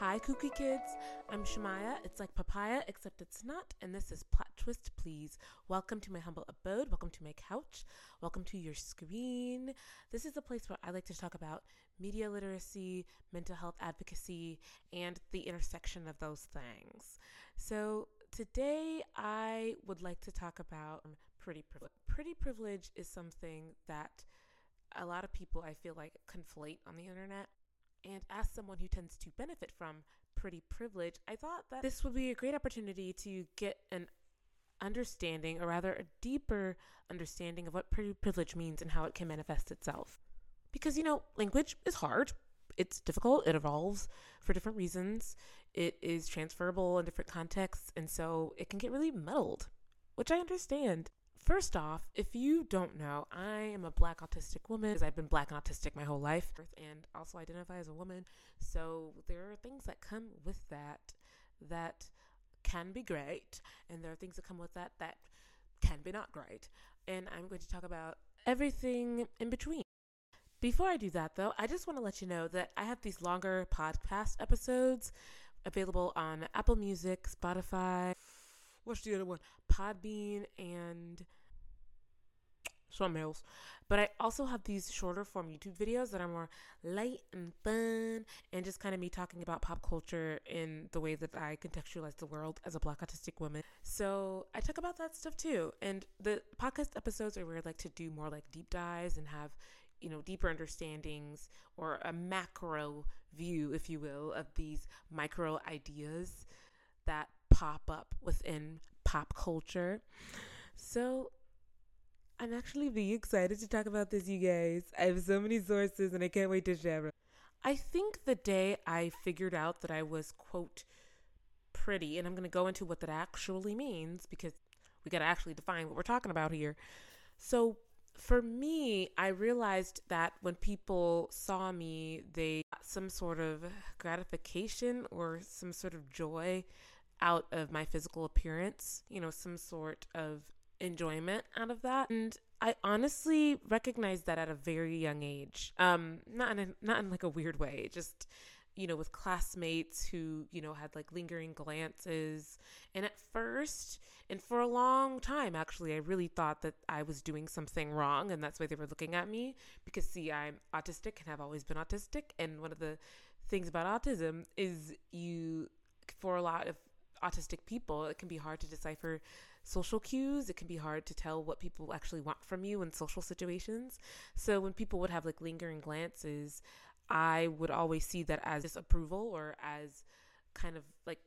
Hi, kooky kids. I'm Chamaya. It's like papaya, except it's not. And this is Plot Twist, Please. Welcome to my humble abode. Welcome to my couch. Welcome to your screen. This is a place where I like to talk about media literacy, mental health advocacy, and the intersection of those things. So today I would like to talk about um, pretty privilege. Pretty privilege is something that a lot of people I feel like conflate on the internet. And as someone who tends to benefit from pretty privilege, I thought that this would be a great opportunity to get an understanding, or rather a deeper understanding of what pretty privilege means and how it can manifest itself. Because, you know, language is hard, it's difficult, it evolves for different reasons, it is transferable in different contexts, and so it can get really muddled, which I understand. First off, if you don't know, I am a black autistic woman because I've been black and autistic my whole life and also identify as a woman. So there are things that come with that that can be great, and there are things that come with that that can be not great. And I'm going to talk about everything in between. Before I do that, though, I just want to let you know that I have these longer podcast episodes available on Apple Music, Spotify, what's the other one? Podbean and else. But I also have these shorter form YouTube videos that are more light and fun and just kind of me talking about pop culture in the way that I contextualize the world as a black autistic woman. So I talk about that stuff too. And the podcast episodes are where I like to do more like deep dives and have, you know, deeper understandings or a macro view, if you will, of these micro ideas that pop up within pop culture. So I'm actually really excited to talk about this, you guys. I have so many sources and I can't wait to share I think the day I figured out that I was, quote, pretty, and I'm going to go into what that actually means because we got to actually define what we're talking about here. So, for me, I realized that when people saw me, they got some sort of gratification or some sort of joy out of my physical appearance, you know, some sort of enjoyment out of that. And I honestly recognized that at a very young age. Um, not in a, not in like a weird way, just you know, with classmates who, you know, had like lingering glances. And at first, and for a long time, actually, I really thought that I was doing something wrong. And that's why they were looking at me. Because, see, I'm autistic and have always been autistic. And one of the things about autism is you, for a lot of autistic people, it can be hard to decipher social cues. It can be hard to tell what people actually want from you in social situations. So when people would have like lingering glances, I would always see that as disapproval or as kind of like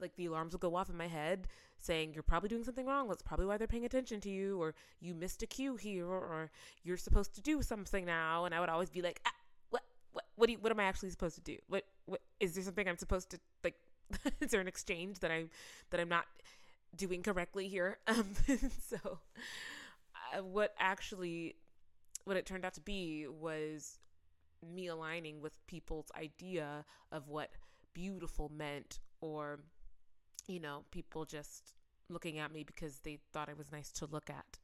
like the alarms would go off in my head saying you're probably doing something wrong that's probably why they're paying attention to you or you missed a cue here or, or you're supposed to do something now and i would always be like ah, what what what, you, what am i actually supposed to do what what is there something i'm supposed to like is there an exchange that I'm that I'm not doing correctly here? Um, so, uh, what actually what it turned out to be was me aligning with people's idea of what beautiful meant, or you know, people just looking at me because they thought I was nice to look at,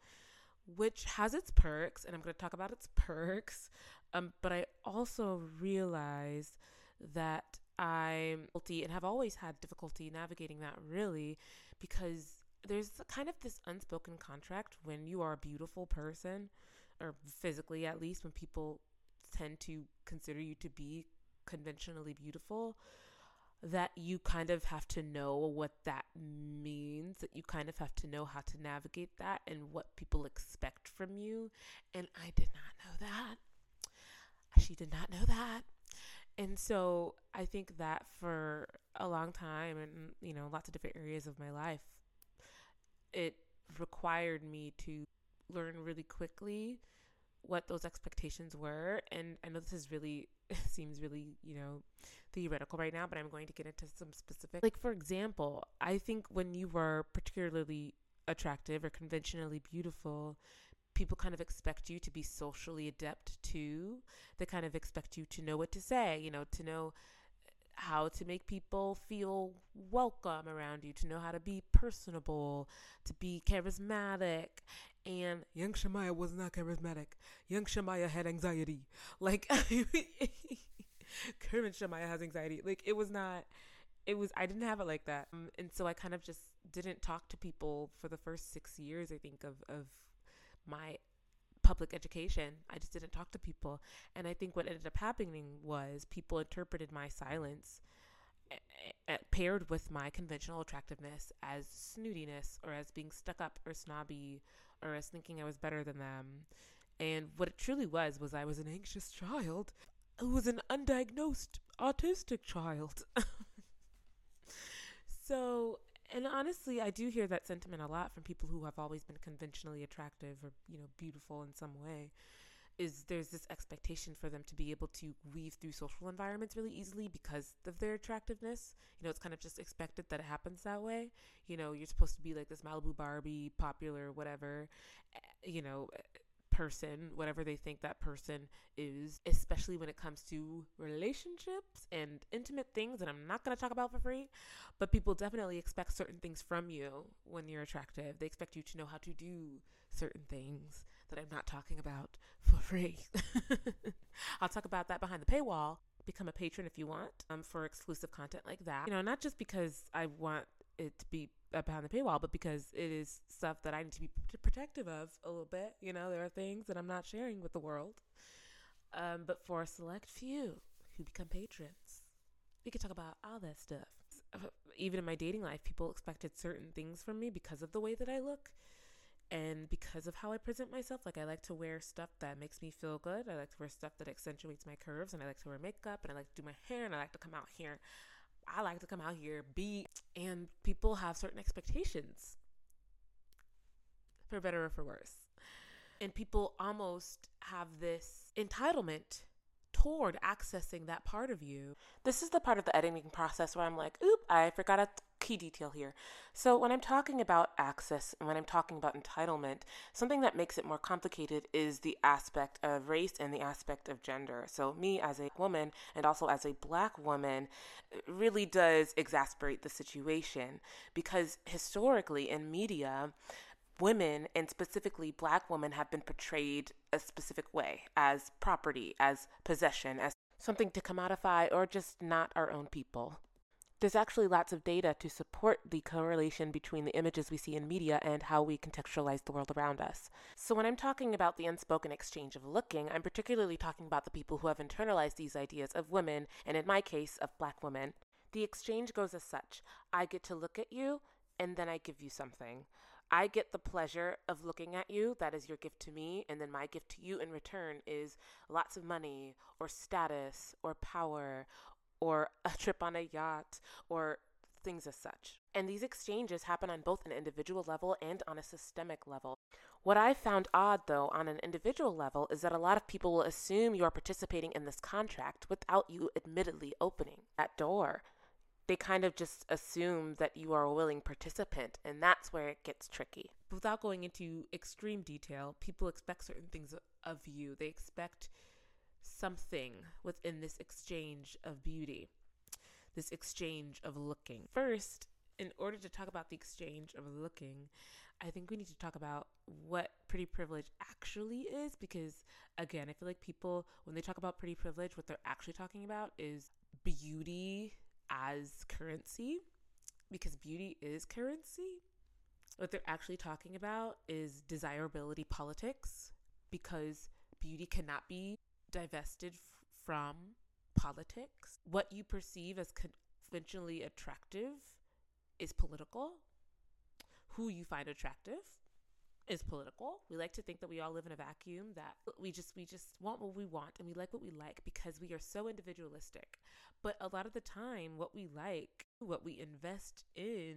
which has its perks, and I'm going to talk about its perks. Um, but I also realized that I'm guilty and have always had difficulty navigating that really because there's kind of this unspoken contract when you are a beautiful person or physically at least when people tend to consider you to be conventionally beautiful that you kind of have to know what that means that you kind of have to know how to navigate that and what people expect from you. And I did not know that. She did not know that and so I think that for a long time and, you know, lots of different areas of my life, it required me to learn really quickly what those expectations were. And I know this is really, seems really, you know, theoretical right now, but I'm going to get into some specific. Like, for example, I think when you were particularly attractive or conventionally beautiful, people kind of expect you to be socially adept too. They kind of expect you to know what to say, you know, to know how to make people feel welcome around you, to know how to be personable, to be charismatic. And young Chamaya was not charismatic. Young Chamaya had anxiety. Like, determined Chamaya has anxiety. Like it was not. It was I didn't have it like that, um, and so I kind of just didn't talk to people for the first six years. I think of of my public education. I just didn't talk to people, and I think what ended up happening was people interpreted my silence paired with my conventional attractiveness as snootiness or as being stuck up or snobby or as thinking I was better than them. And what it truly was was I was an anxious child who was an undiagnosed autistic child. so, and honestly, I do hear that sentiment a lot from people who have always been conventionally attractive or, you know, beautiful in some way is there's this expectation for them to be able to weave through social environments really easily because of their attractiveness. You know, it's kind of just expected that it happens that way. You know, you're supposed to be like this Malibu Barbie, popular, whatever, eh, you know, person, whatever they think that person is, especially when it comes to relationships and intimate things that I'm not going to talk about for free. But people definitely expect certain things from you when you're attractive. They expect you to know how to do certain things that I'm not talking about for free. I'll talk about that behind the paywall. Become a patron if you want um, for exclusive content like that. You know, not just because I want it to be behind the paywall, but because it is stuff that I need to be protective of a little bit. You know, there are things that I'm not sharing with the world. Um, but for a select few who become patrons, we could talk about all that stuff. Even in my dating life, people expected certain things from me because of the way that I look and because of how I present myself, like I like to wear stuff that makes me feel good. I like to wear stuff that accentuates my curves, and I like to wear makeup, and I like to do my hair, and I like to come out here. I like to come out here, be, and people have certain expectations, for better or for worse. And people almost have this entitlement toward accessing that part of you. This is the part of the editing process where I'm like, oop, I forgot key detail here. So, when I'm talking about access and when I'm talking about entitlement, something that makes it more complicated is the aspect of race and the aspect of gender. So, me as a woman and also as a black woman really does exasperate the situation because historically in media, women and specifically black women have been portrayed a specific way as property, as possession, as something to commodify, or just not our own people. There's actually lots of data to support the correlation between the images we see in media and how we contextualize the world around us. So, when I'm talking about the unspoken exchange of looking, I'm particularly talking about the people who have internalized these ideas of women, and in my case, of black women. The exchange goes as such I get to look at you, and then I give you something. I get the pleasure of looking at you. That is your gift to me. And then my gift to you in return is lots of money or status or power or a trip on a yacht or things as such. And these exchanges happen on both an individual level and on a systemic level. What I found odd, though, on an individual level, is that a lot of people will assume you are participating in this contract without you admittedly opening that door they kind of just assume that you are a willing participant, and that's where it gets tricky. Without going into extreme detail, people expect certain things of you. They expect something within this exchange of beauty, this exchange of looking. First, in order to talk about the exchange of looking, I think we need to talk about what pretty privilege actually is because, again, I feel like people, when they talk about pretty privilege, what they're actually talking about is beauty as currency because beauty is currency. What they're actually talking about is desirability politics because beauty cannot be divested f- from politics. What you perceive as conventionally attractive is political. Who you find attractive is political. We like to think that we all live in a vacuum that we just we just want what we want and we like what we like because we are so individualistic. But a lot of the time what we like, what we invest in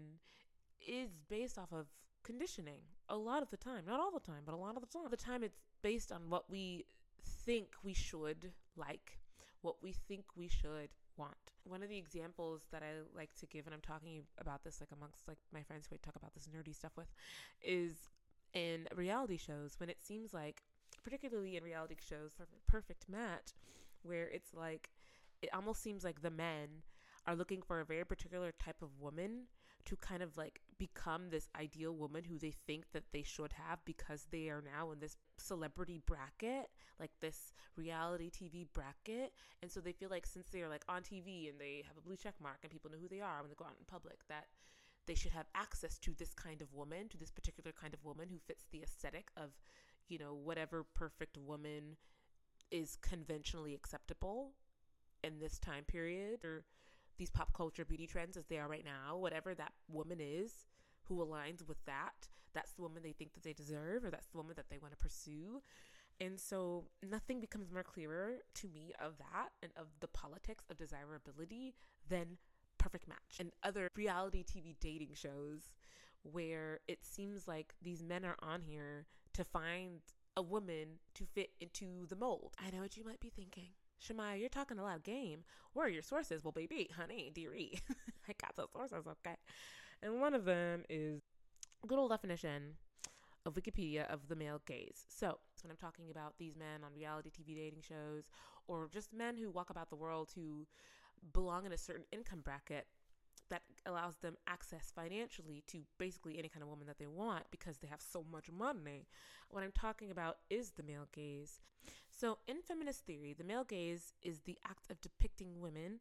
is based off of conditioning. A lot of the time, not all the time, but a lot of the time. The time it's based on what we think we should like, what we think we should want. One of the examples that I like to give, and I'm talking about this like amongst like my friends who I talk about this nerdy stuff with, is in reality shows when it seems like, particularly in reality shows, Perfect Match, where it's like, it almost seems like the men are looking for a very particular type of woman to kind of like become this ideal woman who they think that they should have because they are now in this celebrity bracket, like this reality TV bracket. And so they feel like since they are like on TV and they have a blue check mark and people know who they are when they go out in public, that they should have access to this kind of woman, to this particular kind of woman who fits the aesthetic of, you know, whatever perfect woman is conventionally acceptable in this time period or these pop culture beauty trends as they are right now, whatever that woman is who aligns with that, that's the woman they think that they deserve or that's the woman that they want to pursue. And so nothing becomes more clearer to me of that and of the politics of desirability than perfect match and other reality TV dating shows where it seems like these men are on here to find a woman to fit into the mold. I know what you might be thinking. Chamaya, you're talking a lot of game. Where are your sources? Well, baby, honey, dearie, I got the sources, okay? And one of them is good old definition of Wikipedia of the male gaze. So, when I'm talking about these men on reality TV dating shows or just men who walk about the world who belong in a certain income bracket that allows them access financially to basically any kind of woman that they want because they have so much money. What I'm talking about is the male gaze. So, in feminist theory, the male gaze is the act of depicting women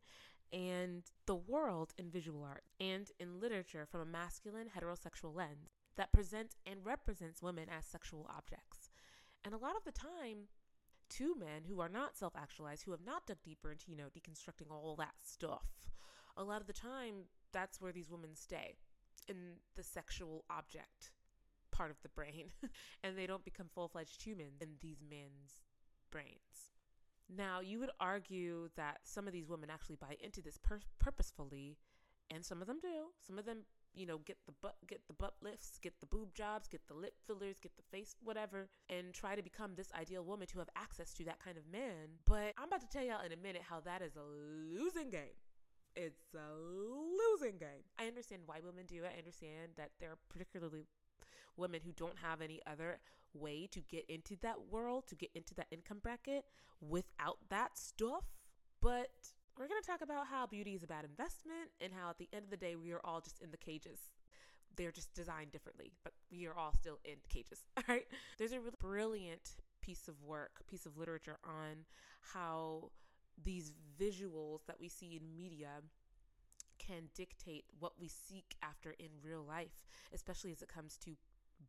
and the world in visual art and in literature from a masculine heterosexual lens that presents and represents women as sexual objects. And a lot of the time, two men who are not self actualized, who have not dug deeper into, you know, deconstructing all that stuff, a lot of the time, that's where these women stay in the sexual object part of the brain. and they don't become full fledged humans in these men's brains. Now, you would argue that some of these women actually buy into this pur- purposefully, and some of them do. Some of them, you know, get the butt, get the butt lifts, get the boob jobs, get the lip fillers, get the face, whatever, and try to become this ideal woman to have access to that kind of man. But I'm about to tell y'all in a minute how that is a losing game. It's a losing game. I understand why women do it. I understand that there are particularly women who don't have any other way to get into that world, to get into that income bracket without that stuff. But we're going to talk about how beauty is a bad investment and how at the end of the day, we are all just in the cages. They're just designed differently, but we are all still in cages. All right. There's a really brilliant piece of work, piece of literature on how these visuals that we see in media can dictate what we seek after in real life, especially as it comes to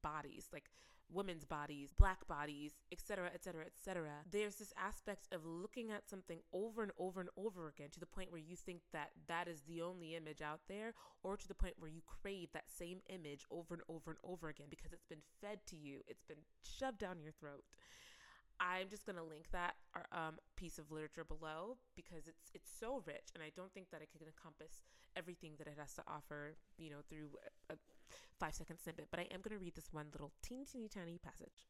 bodies, like women's bodies, black bodies, etc., etc., etc. There's this aspect of looking at something over and over and over again to the point where you think that that is the only image out there, or to the point where you crave that same image over and over and over again because it's been fed to you, it's been shoved down your throat. I'm just gonna link that um, piece of literature below because it's it's so rich, and I don't think that it can encompass everything that it has to offer, you know, through a, five second snippet. But I am gonna read this one little teeny teeny tiny passage.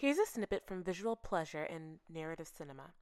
Here's a snippet from visual pleasure in narrative cinema.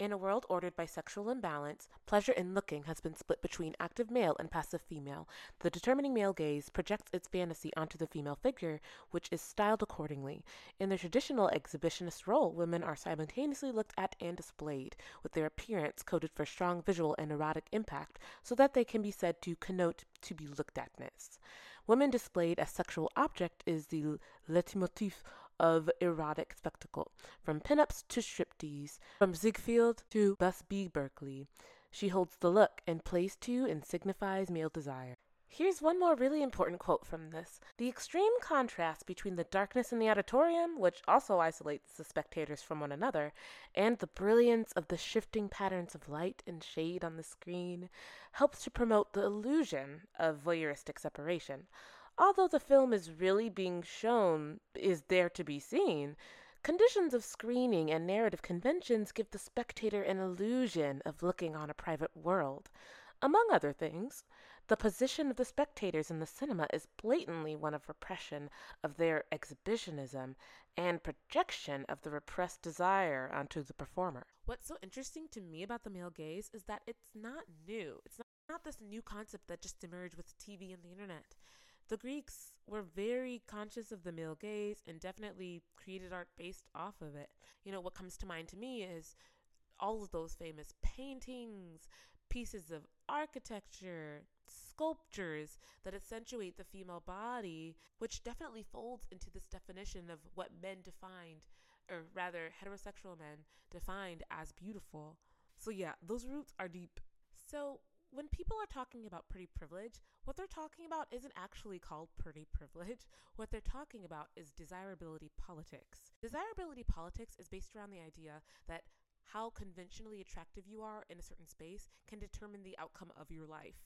In a world ordered by sexual imbalance, pleasure in looking has been split between active male and passive female. The determining male gaze projects its fantasy onto the female figure, which is styled accordingly. In the traditional exhibitionist role, women are simultaneously looked at and displayed, with their appearance coded for strong visual and erotic impact, so that they can be said to connote to be looked atness. Women displayed as sexual object is the leitmotif of erotic spectacle, from pinups to striptease, from Ziegfeld to Busby Berkeley. She holds the look and plays to and signifies male desire. Here's one more really important quote from this. The extreme contrast between the darkness in the auditorium, which also isolates the spectators from one another, and the brilliance of the shifting patterns of light and shade on the screen helps to promote the illusion of voyeuristic separation although the film is really being shown, is there to be seen, conditions of screening and narrative conventions give the spectator an illusion of looking on a private world. Among other things, the position of the spectators in the cinema is blatantly one of repression of their exhibitionism and projection of the repressed desire onto the performer. What's so interesting to me about the male gaze is that it's not new. It's not, this new concept that just emerged with TV and the internet. The Greeks were very conscious of the male gaze and definitely created art based off of it. You know, what comes to mind to me is all of those famous paintings, pieces of architecture, sculptures that accentuate the female body, which definitely folds into this definition of what men defined, or rather, heterosexual men defined as beautiful. So, yeah, those roots are deep. So, when people are talking about pretty privilege, what they're talking about isn't actually called pretty privilege. What they're talking about is desirability politics. Desirability politics is based around the idea that how conventionally attractive you are in a certain space can determine the outcome of your life.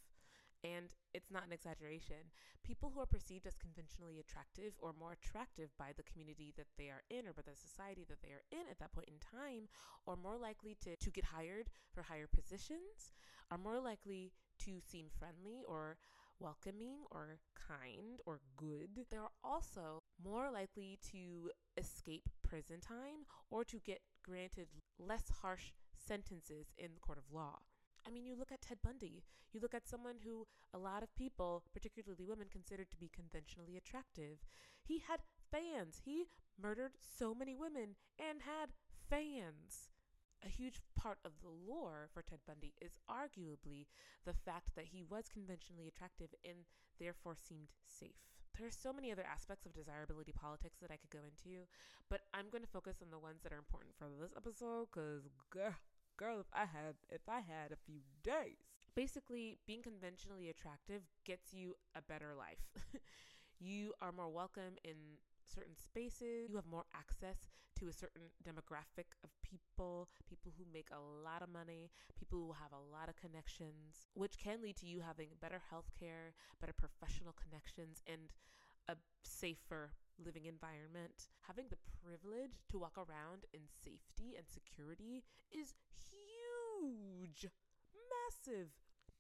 And it's not an exaggeration. People who are perceived as conventionally attractive or more attractive by the community that they are in or by the society that they are in at that point in time are more likely to, to get hired for higher positions, are more likely to seem friendly or welcoming or kind or good. They are also more likely to escape prison time or to get granted less harsh sentences in the court of law. I mean, you look at Ted Bundy. You look at someone who a lot of people, particularly women, considered to be conventionally attractive. He had fans. He murdered so many women and had fans. A huge part of the lore for Ted Bundy is arguably the fact that he was conventionally attractive and therefore seemed safe. There are so many other aspects of desirability politics that I could go into, but I'm going to focus on the ones that are important for this episode because, girl, girl, if I had if I had a few days. Basically, being conventionally attractive gets you a better life. you are more welcome in certain spaces. You have more access to a certain demographic of people, people who make a lot of money, people who have a lot of connections, which can lead to you having better health care, better professional connections, and a safer living environment, having the privilege to walk around in safety and security is huge, massive,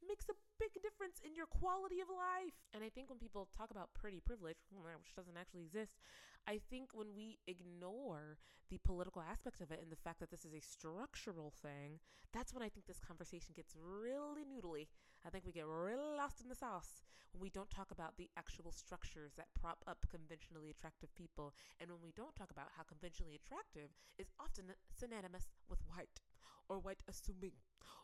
makes a big difference in your quality of life. And I think when people talk about pretty privilege, which doesn't actually exist, I think when we ignore the political aspect of it and the fact that this is a structural thing, that's when I think this conversation gets really noodly. I think we get really lost in the sauce when we don't talk about the actual structures that prop up conventionally attractive people, and when we don't talk about how conventionally attractive is often synonymous with white or white assuming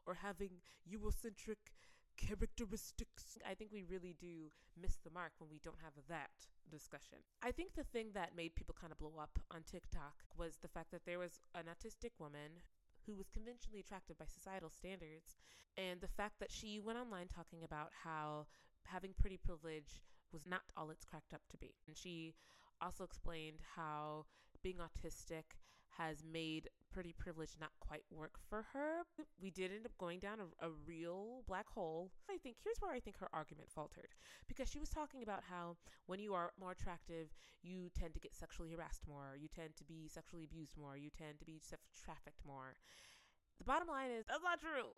or having Eurocentric characteristics. I think we really do miss the mark when we don't have that discussion. I think the thing that made people kind of blow up on TikTok was the fact that there was an autistic woman who was conventionally attracted by societal standards, and the fact that she went online talking about how having pretty privilege was not all it's cracked up to be. And she also explained how being autistic has made pretty privilege not quite work for her. We did end up going down a, a, real black hole. I think here's where I think her argument faltered because she was talking about how when you are more attractive, you tend to get sexually harassed more, you tend to be sexually abused more, you tend to be trafficked more. The bottom line is that's not true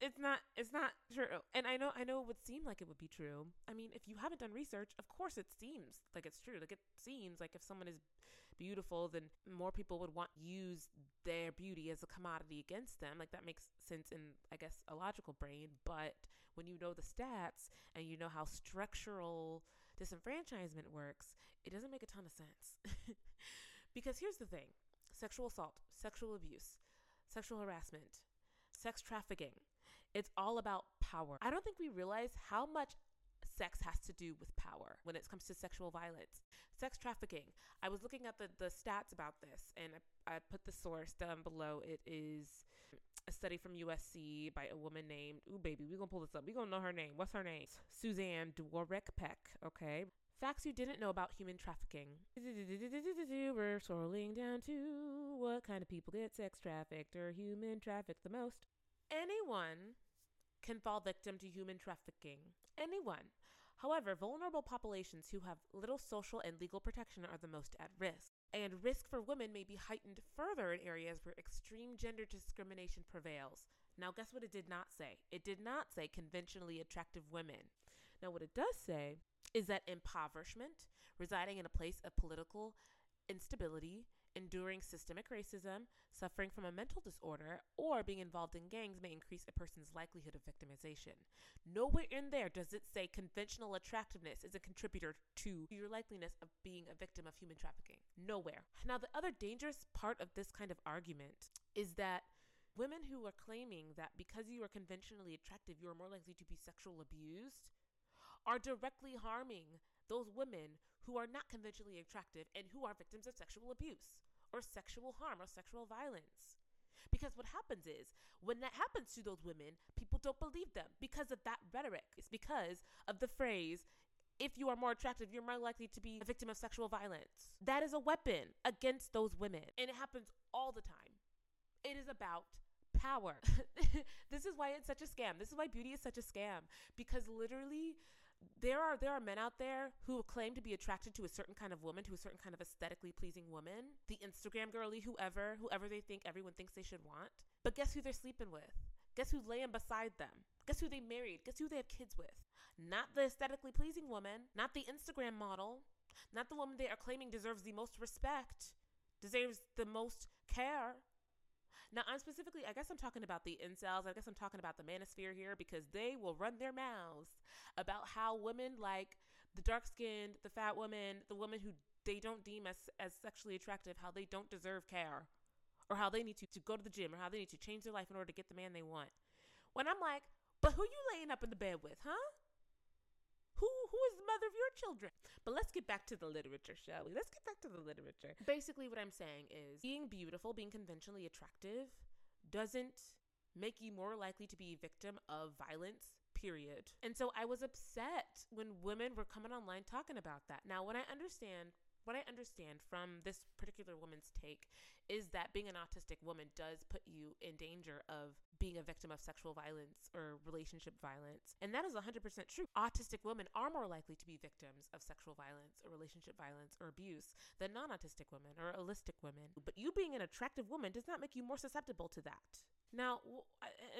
it's not it's not true. And i know i know it would seem like it would be true. I mean if you haven't done research of course it seems like it's true. Like it seems like if someone is beautiful then more people would want use their beauty as a commodity against them. Like that makes sense in i guess a logical brain. But when you know the stats and you know how structural disenfranchisement works it doesn't make a ton of sense. Because here's the thing. Sexual assault sexual abuse sexual harassment sex trafficking it's all about power. I don't think we realize how much sex has to do with power when it comes to sexual violence. Sex trafficking. I was looking at the, the stats about this and I, I put the source down below. It is a study from USC by a woman named, ooh, baby, we're to pull this up. We're to know her name. What's her name? Suzanne Dworak Peck. Okay. Facts you didn't know about human trafficking. We're scrolling down to what kind of people get sex trafficked or human trafficked the most. Anyone can fall victim to human trafficking. Anyone. However, vulnerable populations who have little social and legal protection are the most at risk. And risk for women may be heightened further in areas where extreme gender discrimination prevails. Now, guess what it did not say? It did not say conventionally attractive women. Now, what it does say is that impoverishment, residing in a place of political instability, enduring systemic racism, suffering from a mental disorder, or being involved in gangs may increase a person's likelihood of victimization. Nowhere in there does it say conventional attractiveness is a contributor to your likeliness of being a victim of human trafficking. Nowhere. Now, the other dangerous part of this kind of argument is that women who are claiming that because you are conventionally attractive, you are more likely to be sexual abused are directly harming those women who are not conventionally attractive and who are victims of sexual abuse or sexual harm or sexual violence. Because what happens is, when that happens to those women, people don't believe them because of that rhetoric. It's because of the phrase, if you are more attractive, you're more likely to be a victim of sexual violence. That is a weapon against those women. And it happens all the time. It is about power. this is why it's such a scam. This is why beauty is such a scam because literally there are there are men out there who claim to be attracted to a certain kind of woman, to a certain kind of aesthetically pleasing woman, the Instagram girly, whoever, whoever they think everyone thinks they should want. But guess who they're sleeping with? Guess who's laying beside them? Guess who they married? Guess who they have kids with? Not the aesthetically pleasing woman, not the Instagram model, not the woman they are claiming deserves the most respect, deserves the most care, now, I'm specifically, I guess I'm talking about the incels. I guess I'm talking about the manosphere here because they will run their mouths about how women like the dark skinned, the fat woman, the woman who they don't deem as, as sexually attractive, how they don't deserve care or how they need to, to go to the gym or how they need to change their life in order to get the man they want. When I'm like, but who you laying up in the bed with, huh? Who who is the mother of your children? But let's get back to the literature, shall we? Let's get back to the literature. Basically, what I'm saying is being beautiful, being conventionally attractive, doesn't make you more likely to be a victim of violence period. And so I was upset when women were coming online talking about that. Now, when I understand what I understand from this particular woman's take is that being an autistic woman does put you in danger of being a victim of sexual violence or relationship violence. And that is 100% true. Autistic women are more likely to be victims of sexual violence or relationship violence or abuse than non autistic women or allistic women. But you being an attractive woman does not make you more susceptible to that. Now,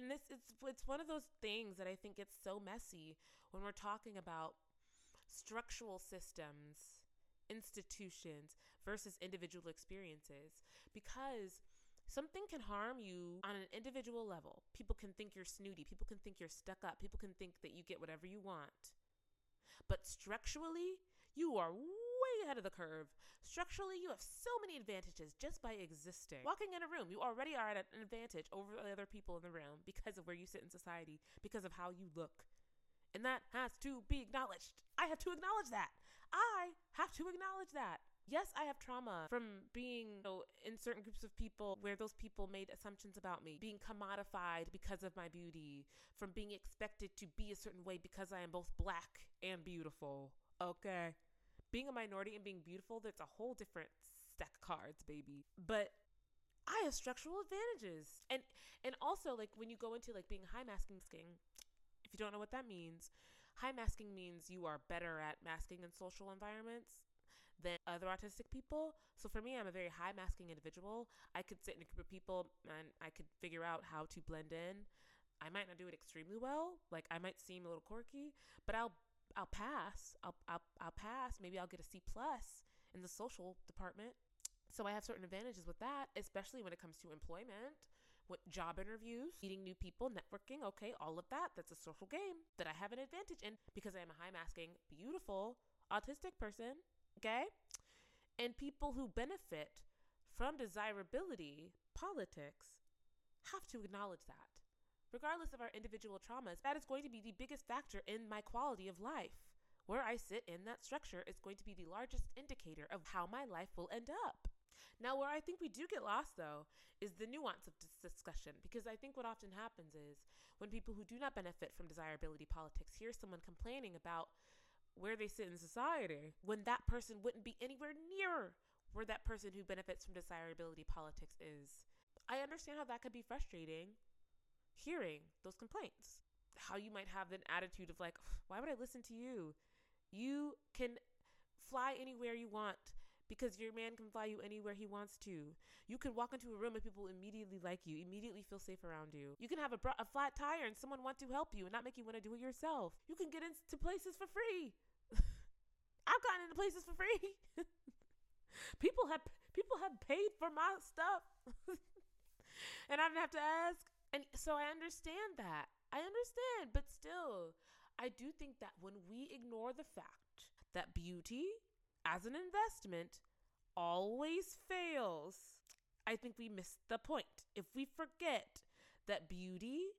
and this it's it's one of those things that I think gets so messy when we're talking about structural systems institutions versus individual experiences because something can harm you on an individual level. People can think you're snooty, people can think you're stuck up, people can think that you get whatever you want. But structurally, you are way ahead of the curve. Structurally, you have so many advantages just by existing. Walking in a room, you already are at an advantage over the other people in the room because of where you sit in society, because of how you look, and that has to be acknowledged. I have to acknowledge that. I have to acknowledge that. Yes, I have trauma from being you know, in certain groups of people where those people made assumptions about me, being commodified because of my beauty, from being expected to be a certain way because I am both black and beautiful. Okay. Being a minority and being beautiful, that's a whole different stack of cards, baby. But I have structural advantages. And and also like when you go into like being high masking skin, if you don't know what that means, high masking means you are better at masking in social environments than other autistic people. So for me, I'm a very high masking individual. I could sit in a group of people and I could figure out how to blend in. I might not do it extremely well. Like I might seem a little quirky, but I'll I'll pass. I'll I'll, I'll pass. Maybe I'll get a C plus in the social department. So I have certain advantages with that, especially when it comes to employment job interviews, meeting new people, networking, okay, all of that. That's a social game that I have an advantage in because I am a high masking, beautiful, autistic person, okay? And people who benefit from desirability politics have to acknowledge that. Regardless of our individual traumas, that is going to be the biggest factor in my quality of life. Where I sit in that structure is going to be the largest indicator of how my life will end up. Now, where I think we do get lost, though, is the nuance of this discussion, because I think what often happens is when people who do not benefit from desirability politics hear someone complaining about where they sit in society, when that person wouldn't be anywhere near where that person who benefits from desirability politics is. I understand how that could be frustrating hearing those complaints. How you might have an attitude of like, why would I listen to you? You can fly anywhere you want because your man can fly you anywhere he wants to. You can walk into a room and people immediately like you, immediately feel safe around you. You can have a, a flat tire and someone want to help you and not make you want to do it yourself. You can get into places for free. I've gotten into places for free. people have people have paid for my stuff. and I didn't have to ask. And so I understand that. I understand, but still, I do think that when we ignore the fact that beauty as an investment always fails. I think we miss the point if we forget that beauty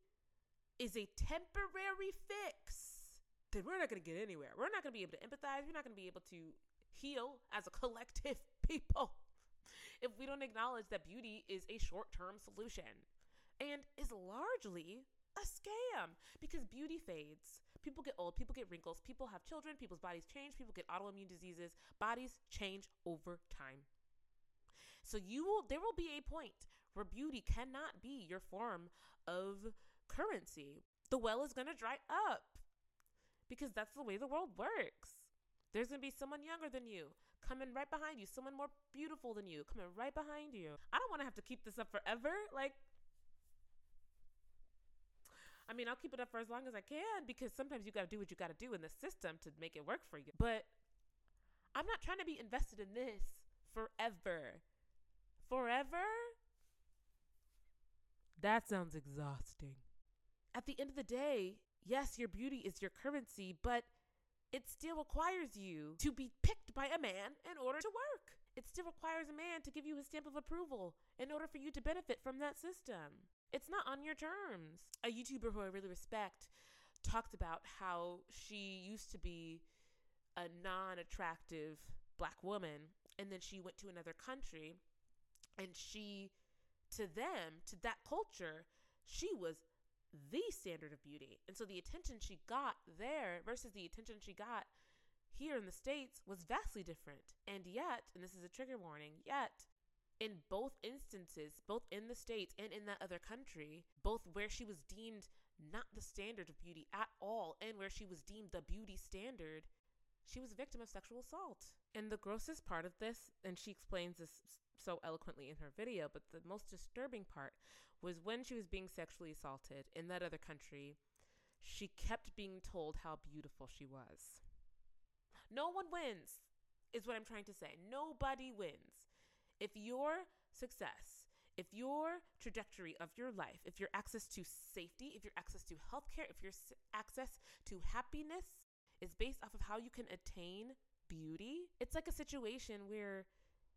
is a temporary fix. then we're not going to get anywhere. We're not going to be able to empathize. We're not going to be able to heal as a collective people if we don't acknowledge that beauty is a short term solution and is largely a scam because beauty fades. People get old, people get wrinkles, people have children, people's bodies change, people get autoimmune diseases, bodies change over time. So you will there will be a point where beauty cannot be your form of currency. The well is going to dry up because that's the way the world works. There's going to be someone younger than you coming right behind you, someone more beautiful than you coming right behind you. I don't want to have to keep this up forever. Like I mean, I'll keep it up for as long as I can because sometimes you got to do what you got to do in the system to make it work for you. But I'm not trying to be invested in this forever. Forever? That sounds exhausting. At the end of the day, yes, your beauty is your currency, but it still requires you to be picked by a man in order to work. It still requires a man to give you his stamp of approval in order for you to benefit from that system. It's not on your terms. A YouTuber who I really respect talked about how she used to be a non attractive black woman and then she went to another country and she, to them, to that culture, she was the standard of beauty. And so the attention she got there versus the attention she got here in the States was vastly different. And yet, and this is a trigger warning, yet in both instances, both in the States and in that other country, both where she was deemed not the standard of beauty at all and where she was deemed the beauty standard, she was a victim of sexual assault. And the grossest part of this, and she explains this so eloquently in her video, but the most disturbing part was when she was being sexually assaulted in that other country, she kept being told how beautiful she was. No one wins, is what I'm trying to say. Nobody wins. If your success, if your trajectory of your life, if your access to safety, if your access to healthcare, if your access to happiness is based off of how you can attain beauty, it's like a situation where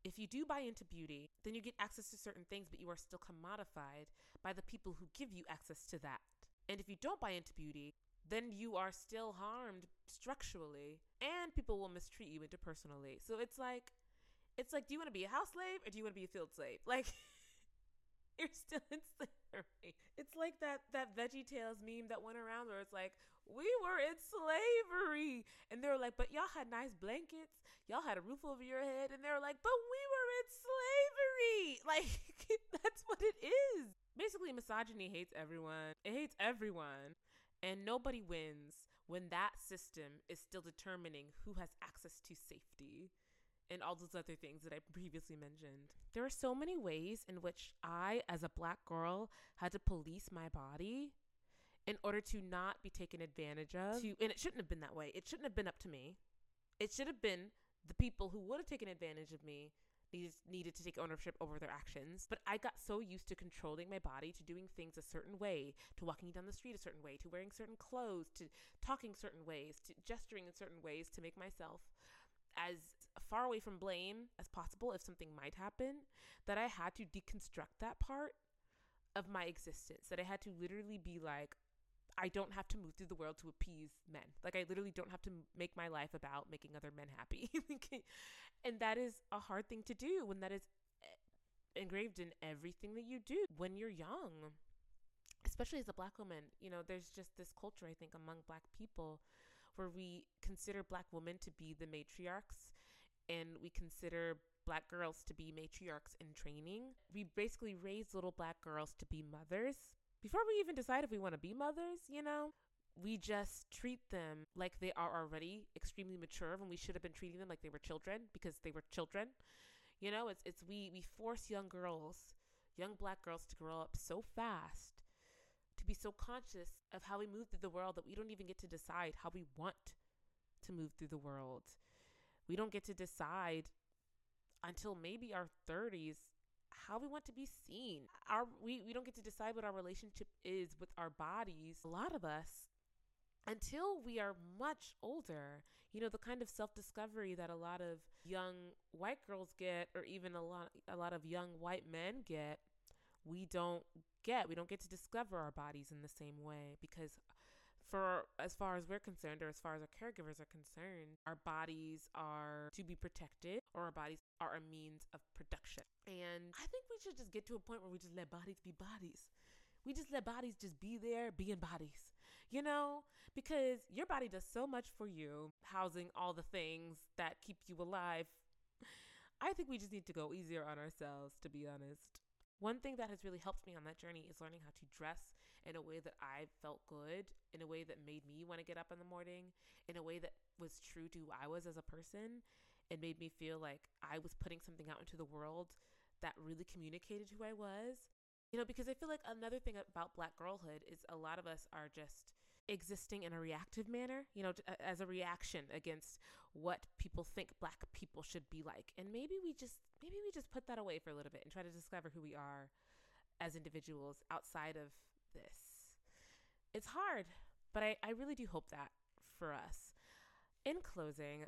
if you do buy into beauty, then you get access to certain things, but you are still commodified by the people who give you access to that. And if you don't buy into beauty, then you are still harmed structurally and people will mistreat you interpersonally. So it's like it's like, do you want to be a house slave or do you want to be a field slave? Like, you're still in slavery. It's like that that Veggie Tales meme that went around where it's like, we were in slavery. And they were like, but y'all had nice blankets. Y'all had a roof over your head. And they were like, but we were in slavery. Like, that's what it is. Basically, misogyny hates everyone. It hates everyone. And nobody wins when that system is still determining who has access to safety and all those other things that I previously mentioned. There are so many ways in which I, as a black girl, had to police my body in order to not be taken advantage of. To, and it shouldn't have been that way. It shouldn't have been up to me. It should have been the people who would have taken advantage of me needed, needed to take ownership over their actions. But I got so used to controlling my body, to doing things a certain way, to walking down the street a certain way, to wearing certain clothes, to talking certain ways, to gesturing in certain ways to make myself as far away from blame as possible if something might happen, that I had to deconstruct that part of my existence. That I had to literally be like, I don't have to move through the world to appease men. Like, I literally don't have to make my life about making other men happy. and that is a hard thing to do when that is eh, engraved in everything that you do when you're young. Especially as a black woman, you know, there's just this culture, I think, among black people where we consider black women to be the matriarchs and we consider black girls to be matriarchs in training. We basically raise little black girls to be mothers. Before we even decide if we want to be mothers, you know, we just treat them like they are already extremely mature when we should have been treating them like they were children because they were children. You know, it's it's we we force young girls, young black girls to grow up so fast to be so conscious of how we move through the world that we don't even get to decide how we want to move through the world. We don't get to decide until maybe our 30s how we want to be seen. Our we, we don't get to decide what our relationship is with our bodies. A lot of us until we are much older, you know, the kind of self-discovery that a lot of young white girls get or even a lot a lot of young white men get, we don't get. We don't get to discover our bodies in the same way because for as far as we're concerned or as far as our caregivers are concerned, our bodies are to be protected or our bodies are a means of production. And I think we should just get to a point where we just let bodies be bodies. We just let bodies just be there, being bodies, you know? Because your body does so much for you, housing all the things that keep you alive. I think we just need to go easier on ourselves, to be honest. One thing that has really helped me on that journey is learning how to dress in a way that I felt good, in a way that made me want to get up in the morning, in a way that was true to who I was as a person. It made me feel like I was putting something out into the world that really communicated who I was. You know, because I feel like another thing about black girlhood is a lot of us are just existing in a reactive manner, you know, as a reaction against what people think black people should be like. And maybe we just maybe we just put that away for a little bit and try to discover who we are as individuals outside of this. It's hard, but I, I really do hope that for us. In closing,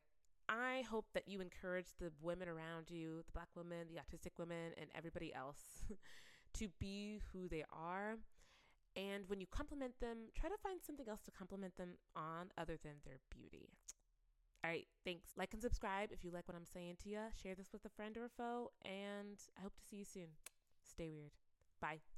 I hope that you encourage the women around you, the black women, the autistic women, and everybody else to be who they are and when you compliment them, try to find something else to compliment them on other than their beauty. All right, thanks. Like and subscribe if you like what I'm saying to you. Share this with a friend or a foe, and I hope to see you soon. Stay weird. Bye.